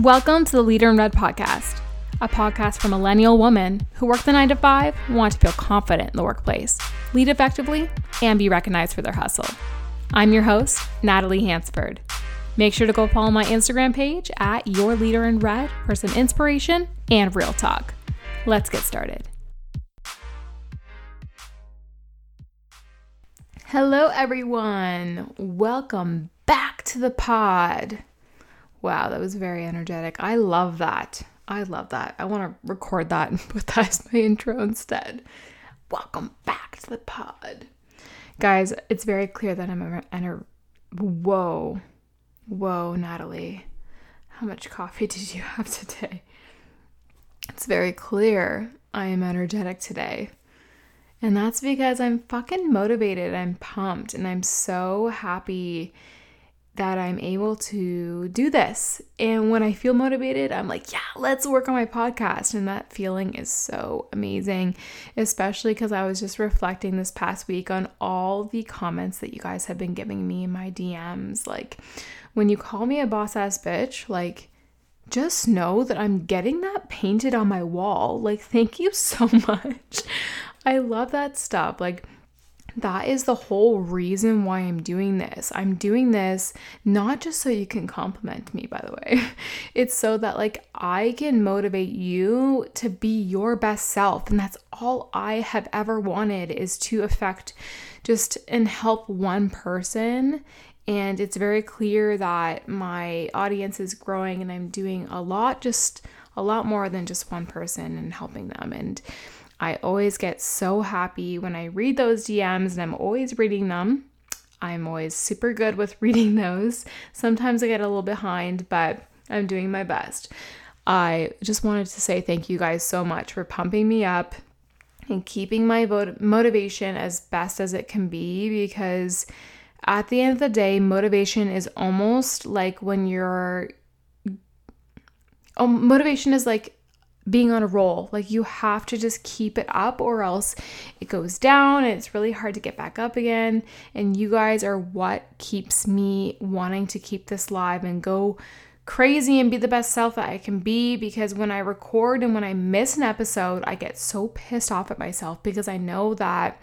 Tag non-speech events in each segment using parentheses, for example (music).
Welcome to the Leader in Red podcast, a podcast for millennial women who work the nine to five, want to feel confident in the workplace, lead effectively, and be recognized for their hustle. I'm your host, Natalie Hansford. Make sure to go follow my Instagram page at Your Leader in Red for some inspiration and real talk. Let's get started. Hello, everyone. Welcome back to the pod. Wow, that was very energetic. I love that. I love that. I want to record that and (laughs) put that as my intro instead. Welcome back to the pod. Guys, it's very clear that I'm a, ener- whoa. Whoa, Natalie. How much coffee (laughs) did you have today? It's very clear I am energetic today. And that's because I'm fucking motivated. I'm pumped and I'm so happy that I'm able to do this. And when I feel motivated, I'm like, yeah, let's work on my podcast. And that feeling is so amazing, especially because I was just reflecting this past week on all the comments that you guys have been giving me in my DMs. Like, when you call me a boss ass bitch, like, just know that I'm getting that painted on my wall. Like, thank you so (laughs) much. I love that stuff. Like, that is the whole reason why I'm doing this. I'm doing this not just so you can compliment me, by the way. (laughs) It's so that like I can motivate you to be your best self. And that's all I have ever wanted is to affect just and help one person. And it's very clear that my audience is growing and I'm doing a lot, just a lot more than just one person and helping them. And I always get so happy when I read those DMs and I'm always reading them. I'm always super good with (laughs) reading those. Sometimes I get a little behind, but I'm doing my best. I just wanted to say thank you guys so much for pumping me up and keeping my motivation as best as it can be because at the end of the day, motivation is almost like when you're. Oh, motivation is like being on a roll. Like you have to just keep it up or else it goes down and it's really hard to get back up again. And you guys are what keeps me wanting to keep this live and go crazy and be the best self that I can be because when I record and when I miss an episode, I get so pissed off at myself because I know that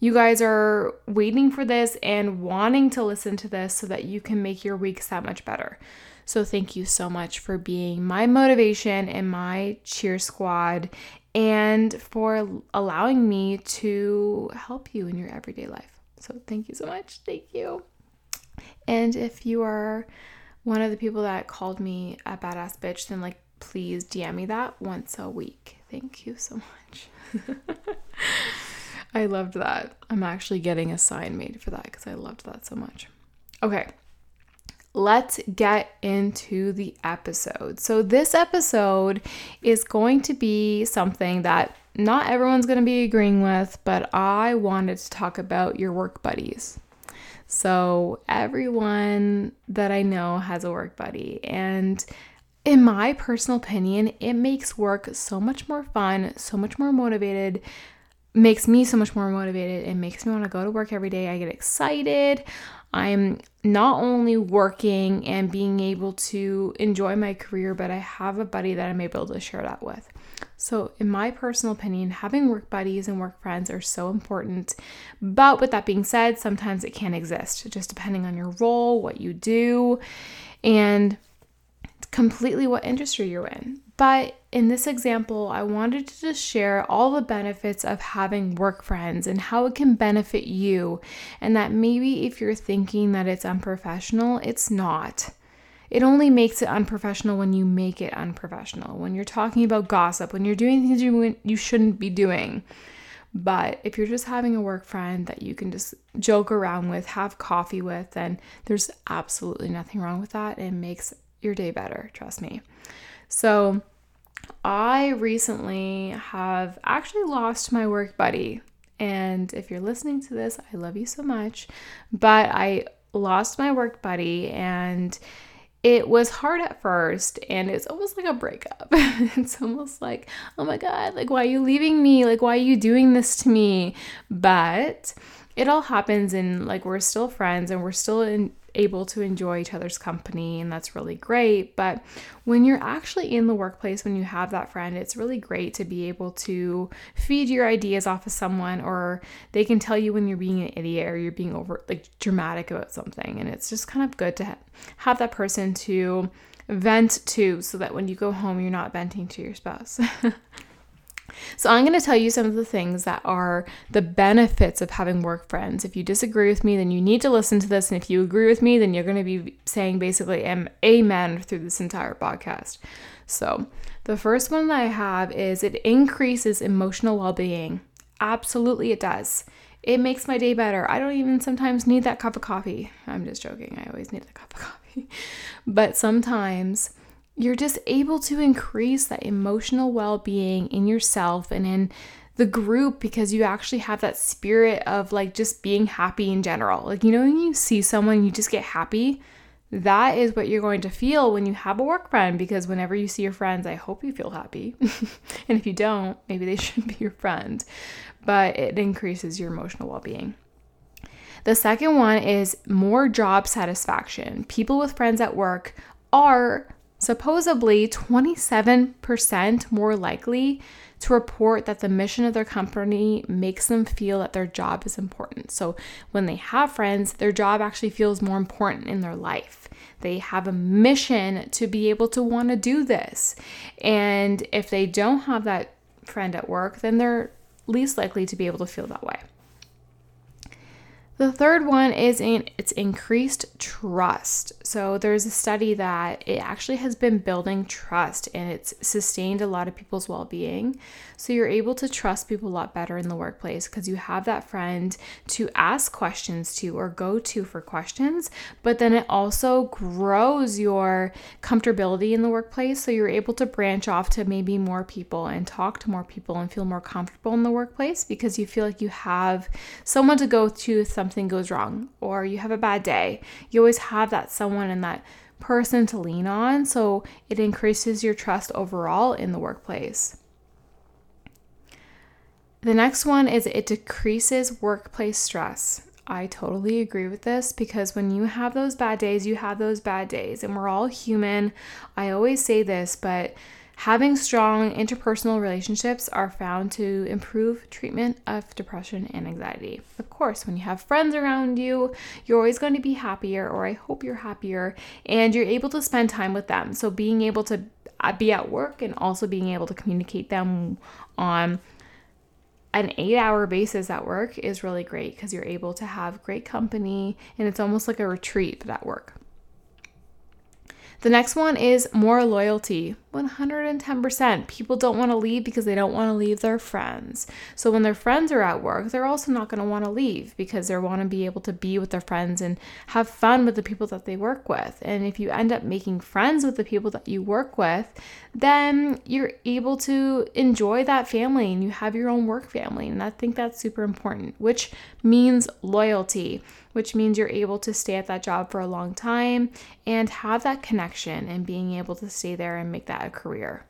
you guys are waiting for this and wanting to listen to this so that you can make your weeks that much better. So thank you so much for being my motivation and my cheer squad and for allowing me to help you in your everyday life. So thank you so much. Thank you. And if you are one of the people that called me a badass bitch, then like please DM me that once a week. Thank you so much. (laughs) I loved that. I'm actually getting a sign made for that because I loved that so much. Okay, let's get into the episode. So, this episode is going to be something that not everyone's going to be agreeing with, but I wanted to talk about your work buddies. So, everyone that I know has a work buddy, and in my personal opinion, it makes work so much more fun, so much more motivated, makes me so much more motivated. It makes me want to go to work every day. I get excited. I'm not only working and being able to enjoy my career, but I have a buddy that I'm able to share that with. So, in my personal opinion, having work buddies and work friends are so important. But with that being said, sometimes it can't exist, just depending on your role, what you do, and completely what industry you're in. But in this example, I wanted to just share all the benefits of having work friends and how it can benefit you. And that maybe if you're thinking that it's unprofessional, it's not. It only makes it unprofessional when you make it unprofessional, when you're talking about gossip, when you're doing things you, you shouldn't be doing. But if you're just having a work friend that you can just joke around with, have coffee with, then there's absolutely nothing wrong with that. It makes your day better, trust me. So, I recently have actually lost my work buddy. And if you're listening to this, I love you so much. But I lost my work buddy and it was hard at first and it's almost like a breakup. (laughs) it's almost like, oh my God, like, why are you leaving me? Like, why are you doing this to me? But it all happens and like we're still friends and we're still in able to enjoy each other's company, and that's really great. But when you're actually in the workplace, when you have that friend, it's really great to be able to feed your ideas off of someone, or they can tell you when you're being an idiot or you're being over like dramatic about something. And it's just kind of good to have that person to vent to so that when you go home, you're not venting to your spouse. (laughs) So, I'm going to tell you some of the things that are the benefits of having work friends. If you disagree with me, then you need to listen to this. And if you agree with me, then you're going to be saying basically amen through this entire podcast. So, the first one that I have is it increases emotional well being. Absolutely, it does. It makes my day better. I don't even sometimes need that cup of coffee. I'm just joking. I always need a cup of coffee. (laughs) But sometimes you're just able to increase that emotional well being in yourself and in the group because you actually have that spirit of like just being happy in general. Like, you know, when you see someone, you just get happy. That is what you're going to feel when you have a work friend because whenever you see your friends, I hope you feel happy. (laughs) and if you don't, maybe they (laughs) shouldn't be your friend, but it increases your emotional well being. The second one is more job satisfaction. People with friends at work are supposedly 27% more likely to report that the mission of their company makes them feel that their job is important. So when they have friends, their job actually feels more important in their life. They have a mission to be able to want to do this. And if they don't have that friend at work, then they're least likely to be able to feel that way. The third one is in it's increased trust. So there's a study that it actually has been building trust and it's sustained a lot of people's well-being. So you're able to trust people a lot better in the workplace because you have that friend to ask questions to or go to for questions, but then it also grows your comfortability in the workplace so you're able to branch off to maybe more people and talk to more people and feel more comfortable in the workplace because you feel like you have someone to go to something goes wrong or you have a bad day, you always have that someone and that person to lean on. So it increases your trust overall in the workplace. The next one is it decreases workplace stress. I totally agree with this because when you have those bad days, you have those bad days, and we're all human. I always say this, but Having strong interpersonal relationships are found to improve treatment of depression and anxiety. Of course, when you have friends around you, you're always going to be happier, or I hope you're happier, and you're able to spend time with them. So, being able to uh, be at work and also being able to communicate them on an eight hour basis at work is really great because you're able to have great company and it's almost like a retreat at work. The next one is more loyalty. 110%. People don't want to leave because they don't want to leave their friends. So when their friends are at work, they're also not going to want to leave because they want to be able to be with their friends and have fun with the people that they work with. And if you end up making friends with the people that you work with, then you're able to enjoy that family and you have your own work family. And I think that's super important, which means loyalty which means you're able to stay at that job for a long time and have that connection and being able to stay there and make that career.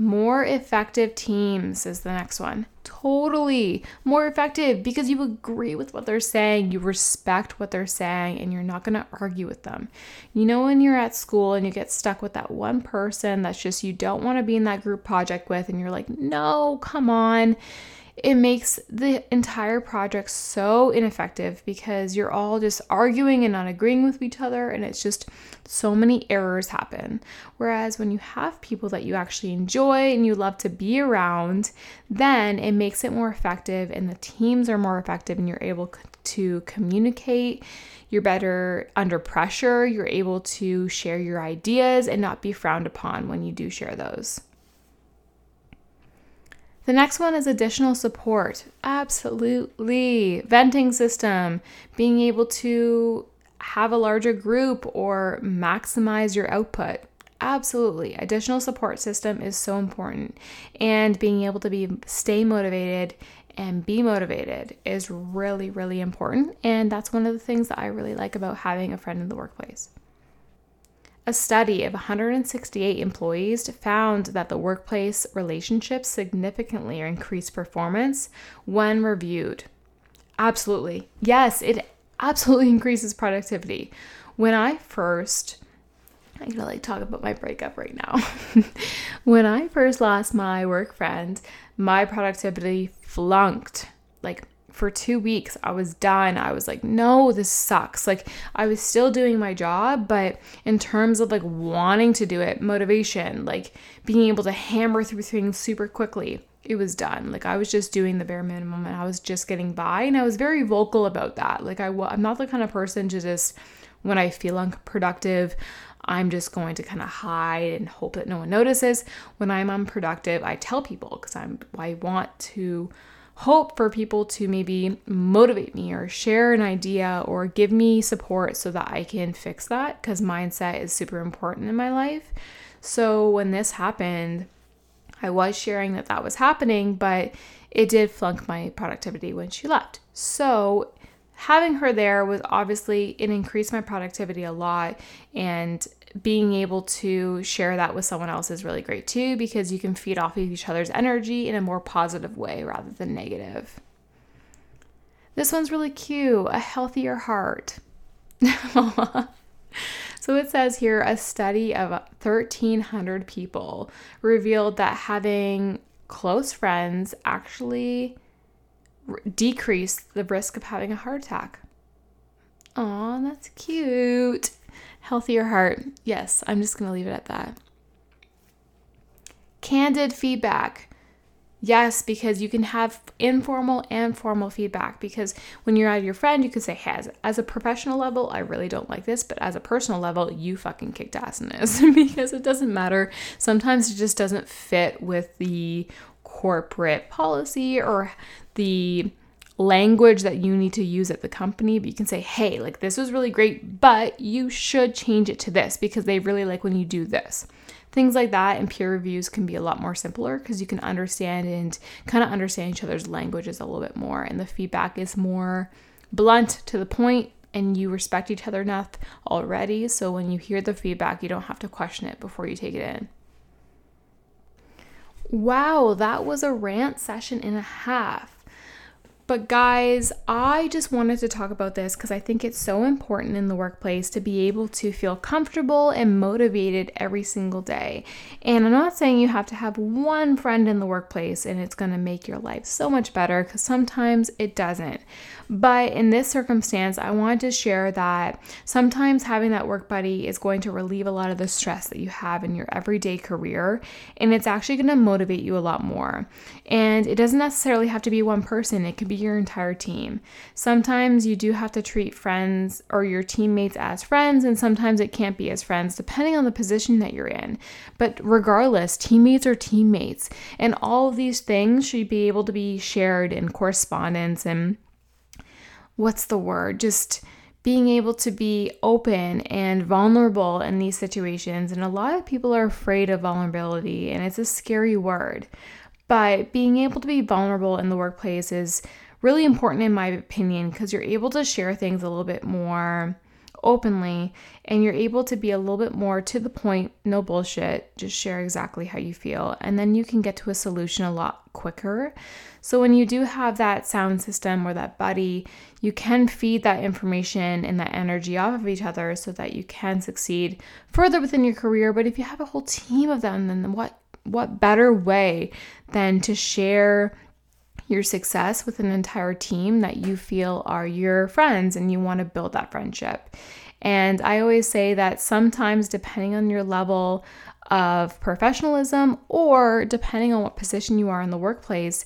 More effective teams is the next one. Totally more effective because you agree with what they're saying, you respect what they're saying, and you're not going to argue with them. You know, when you're at school and you get stuck with that one person that's just you don't want to be in that group project with, and you're like, no, come on it makes the entire project so ineffective because you're all just arguing and not agreeing with each other, and it's just so many errors happen. Whereas when you have people that you actually enjoy and you love to be around, then it makes it more effective, and the teams are more effective, and you're able to communicate. You're better under pressure. You're able to share your ideas and not be frowned upon when you do share those. The next one is additional support. Absolutely. Venting system, being able to have a larger group or maximize your output. Absolutely. Additional support system is so important. And being able to be stay motivated and be motivated is really really important and that's one of the things that I really like about having a friend in the workplace. A study of 168 employees found that the workplace relationships significantly increased performance when reviewed. Absolutely. Yes, it absolutely (laughs) increases productivity. When I first I'm gonna like talk about my breakup right now. (laughs) when I first lost my work friend, my productivity flunked. Like for two weeks, I was done. I was like, no, this sucks. Like I was still doing my job, but in terms of like wanting to do it, motivation, like being able to hammer through things super quickly, it was done. Like I was just doing the bare minimum and I was just getting by. And I was very vocal about that. Like I, I'm not the kind of person to just, when I feel unproductive, I'm just going to kind of hide and hope that no one notices. When I'm unproductive, I tell people because I'm I want to hope for people to maybe motivate me or share an idea or give me support so that I can fix that because mindset is super important in my life. So when this happened, I was sharing that that was happening, but it did flunk my productivity when she left. So having her there was obviously it increased my productivity a lot and being able to share that with someone else is really great too because you can feed off of each other's energy in a more positive way rather than negative. This one's really cute, a healthier heart. (laughs) so it says here a study of 1,300 people revealed that having close friends actually decreased the risk of having a heart attack. Aw, that's cute. Healthier heart. Yes, I'm just going to leave it at that. Candid feedback. Yes, because you can have informal and formal feedback. Because when you're at your friend, you can say, hey, as, as a professional level, I really don't like this. But as a personal level, you fucking kicked ass in this (laughs) because it doesn't matter. Sometimes it just doesn't fit with the corporate policy or the language that you need to use at the company, but you can say, hey, like this was really great, but you should change it to this because they really like when you do this. Things like that and peer reviews can be a lot more simpler because you can understand and kind of understand each other's languages a little bit more, and the feedback is more blunt to the point and you respect each other enough already. So when you hear the feedback, you don't have to question it before you take it in. Wow, that was a rant session and a half. But, guys, I just wanted to talk about this because I think it's so important in the workplace to be able to feel comfortable and motivated every single day. And I'm not saying you have to have one friend in the workplace and it's going to make your life so much better because sometimes it doesn't. But in this circumstance, I wanted to share that sometimes having that work buddy is going to relieve a lot of the stress that you have in your everyday career, and it's actually going to motivate you a lot more. And it doesn't necessarily have to be one person, it could be your entire team. Sometimes you do have to treat friends or your teammates as friends, and sometimes it can't be as friends, depending on the position that you're in. But regardless, teammates are teammates, and all of these things should be able to be shared in correspondence and what's the word? Just being able to be open and vulnerable in these situations. And a lot of people are afraid of vulnerability, and it's a scary word. But being able to be vulnerable in the workplace is really important, in my opinion, because you're able to share things a little bit more openly and you're able to be a little bit more to the point, no bullshit, just share exactly how you feel. And then you can get to a solution a lot quicker. So when you do have that sound system or that buddy, you can feed that information and that energy off of each other so that you can succeed further within your career. But if you have a whole team of them, then what what better way than to share your success with an entire team that you feel are your friends and you want to build that friendship. And I always say that sometimes, depending on your level of professionalism or depending on what position you are in the workplace,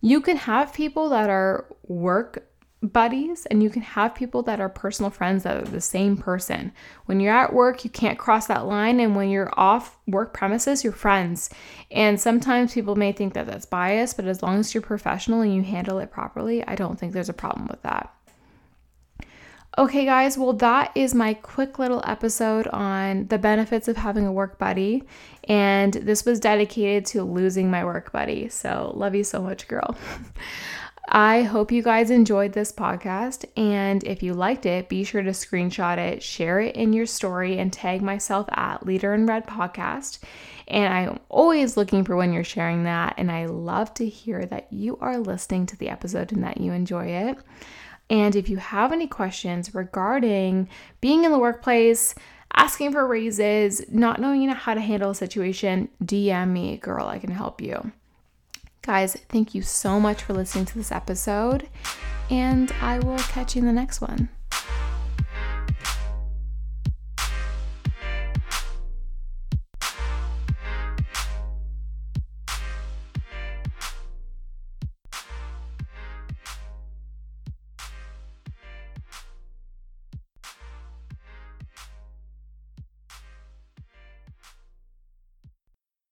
you can have people that are work buddies and you can have people that are personal friends that are the same person. When you're at work, you can't cross that line, and when you're off work premises, you're friends. And sometimes people may think that that's bias, but as long as you're professional and you handle it properly, I don't think there's a problem with that. Okay, guys, well, that is my quick little episode on the benefits of having a work buddy. And this was dedicated to losing my work buddy. So, love you so much, girl. (laughs) I hope you guys enjoyed this podcast. And if you liked it, be sure to screenshot it, share it in your story, and tag myself at Leader in Red Podcast. And I'm always looking for when you're sharing that. And I love to hear that you are listening to the episode and that you enjoy it. And if you have any questions regarding being in the workplace, asking for raises, not knowing how to handle a situation, DM me, girl, I can help you. Guys, thank you so much for listening to this episode, and I will catch you in the next one.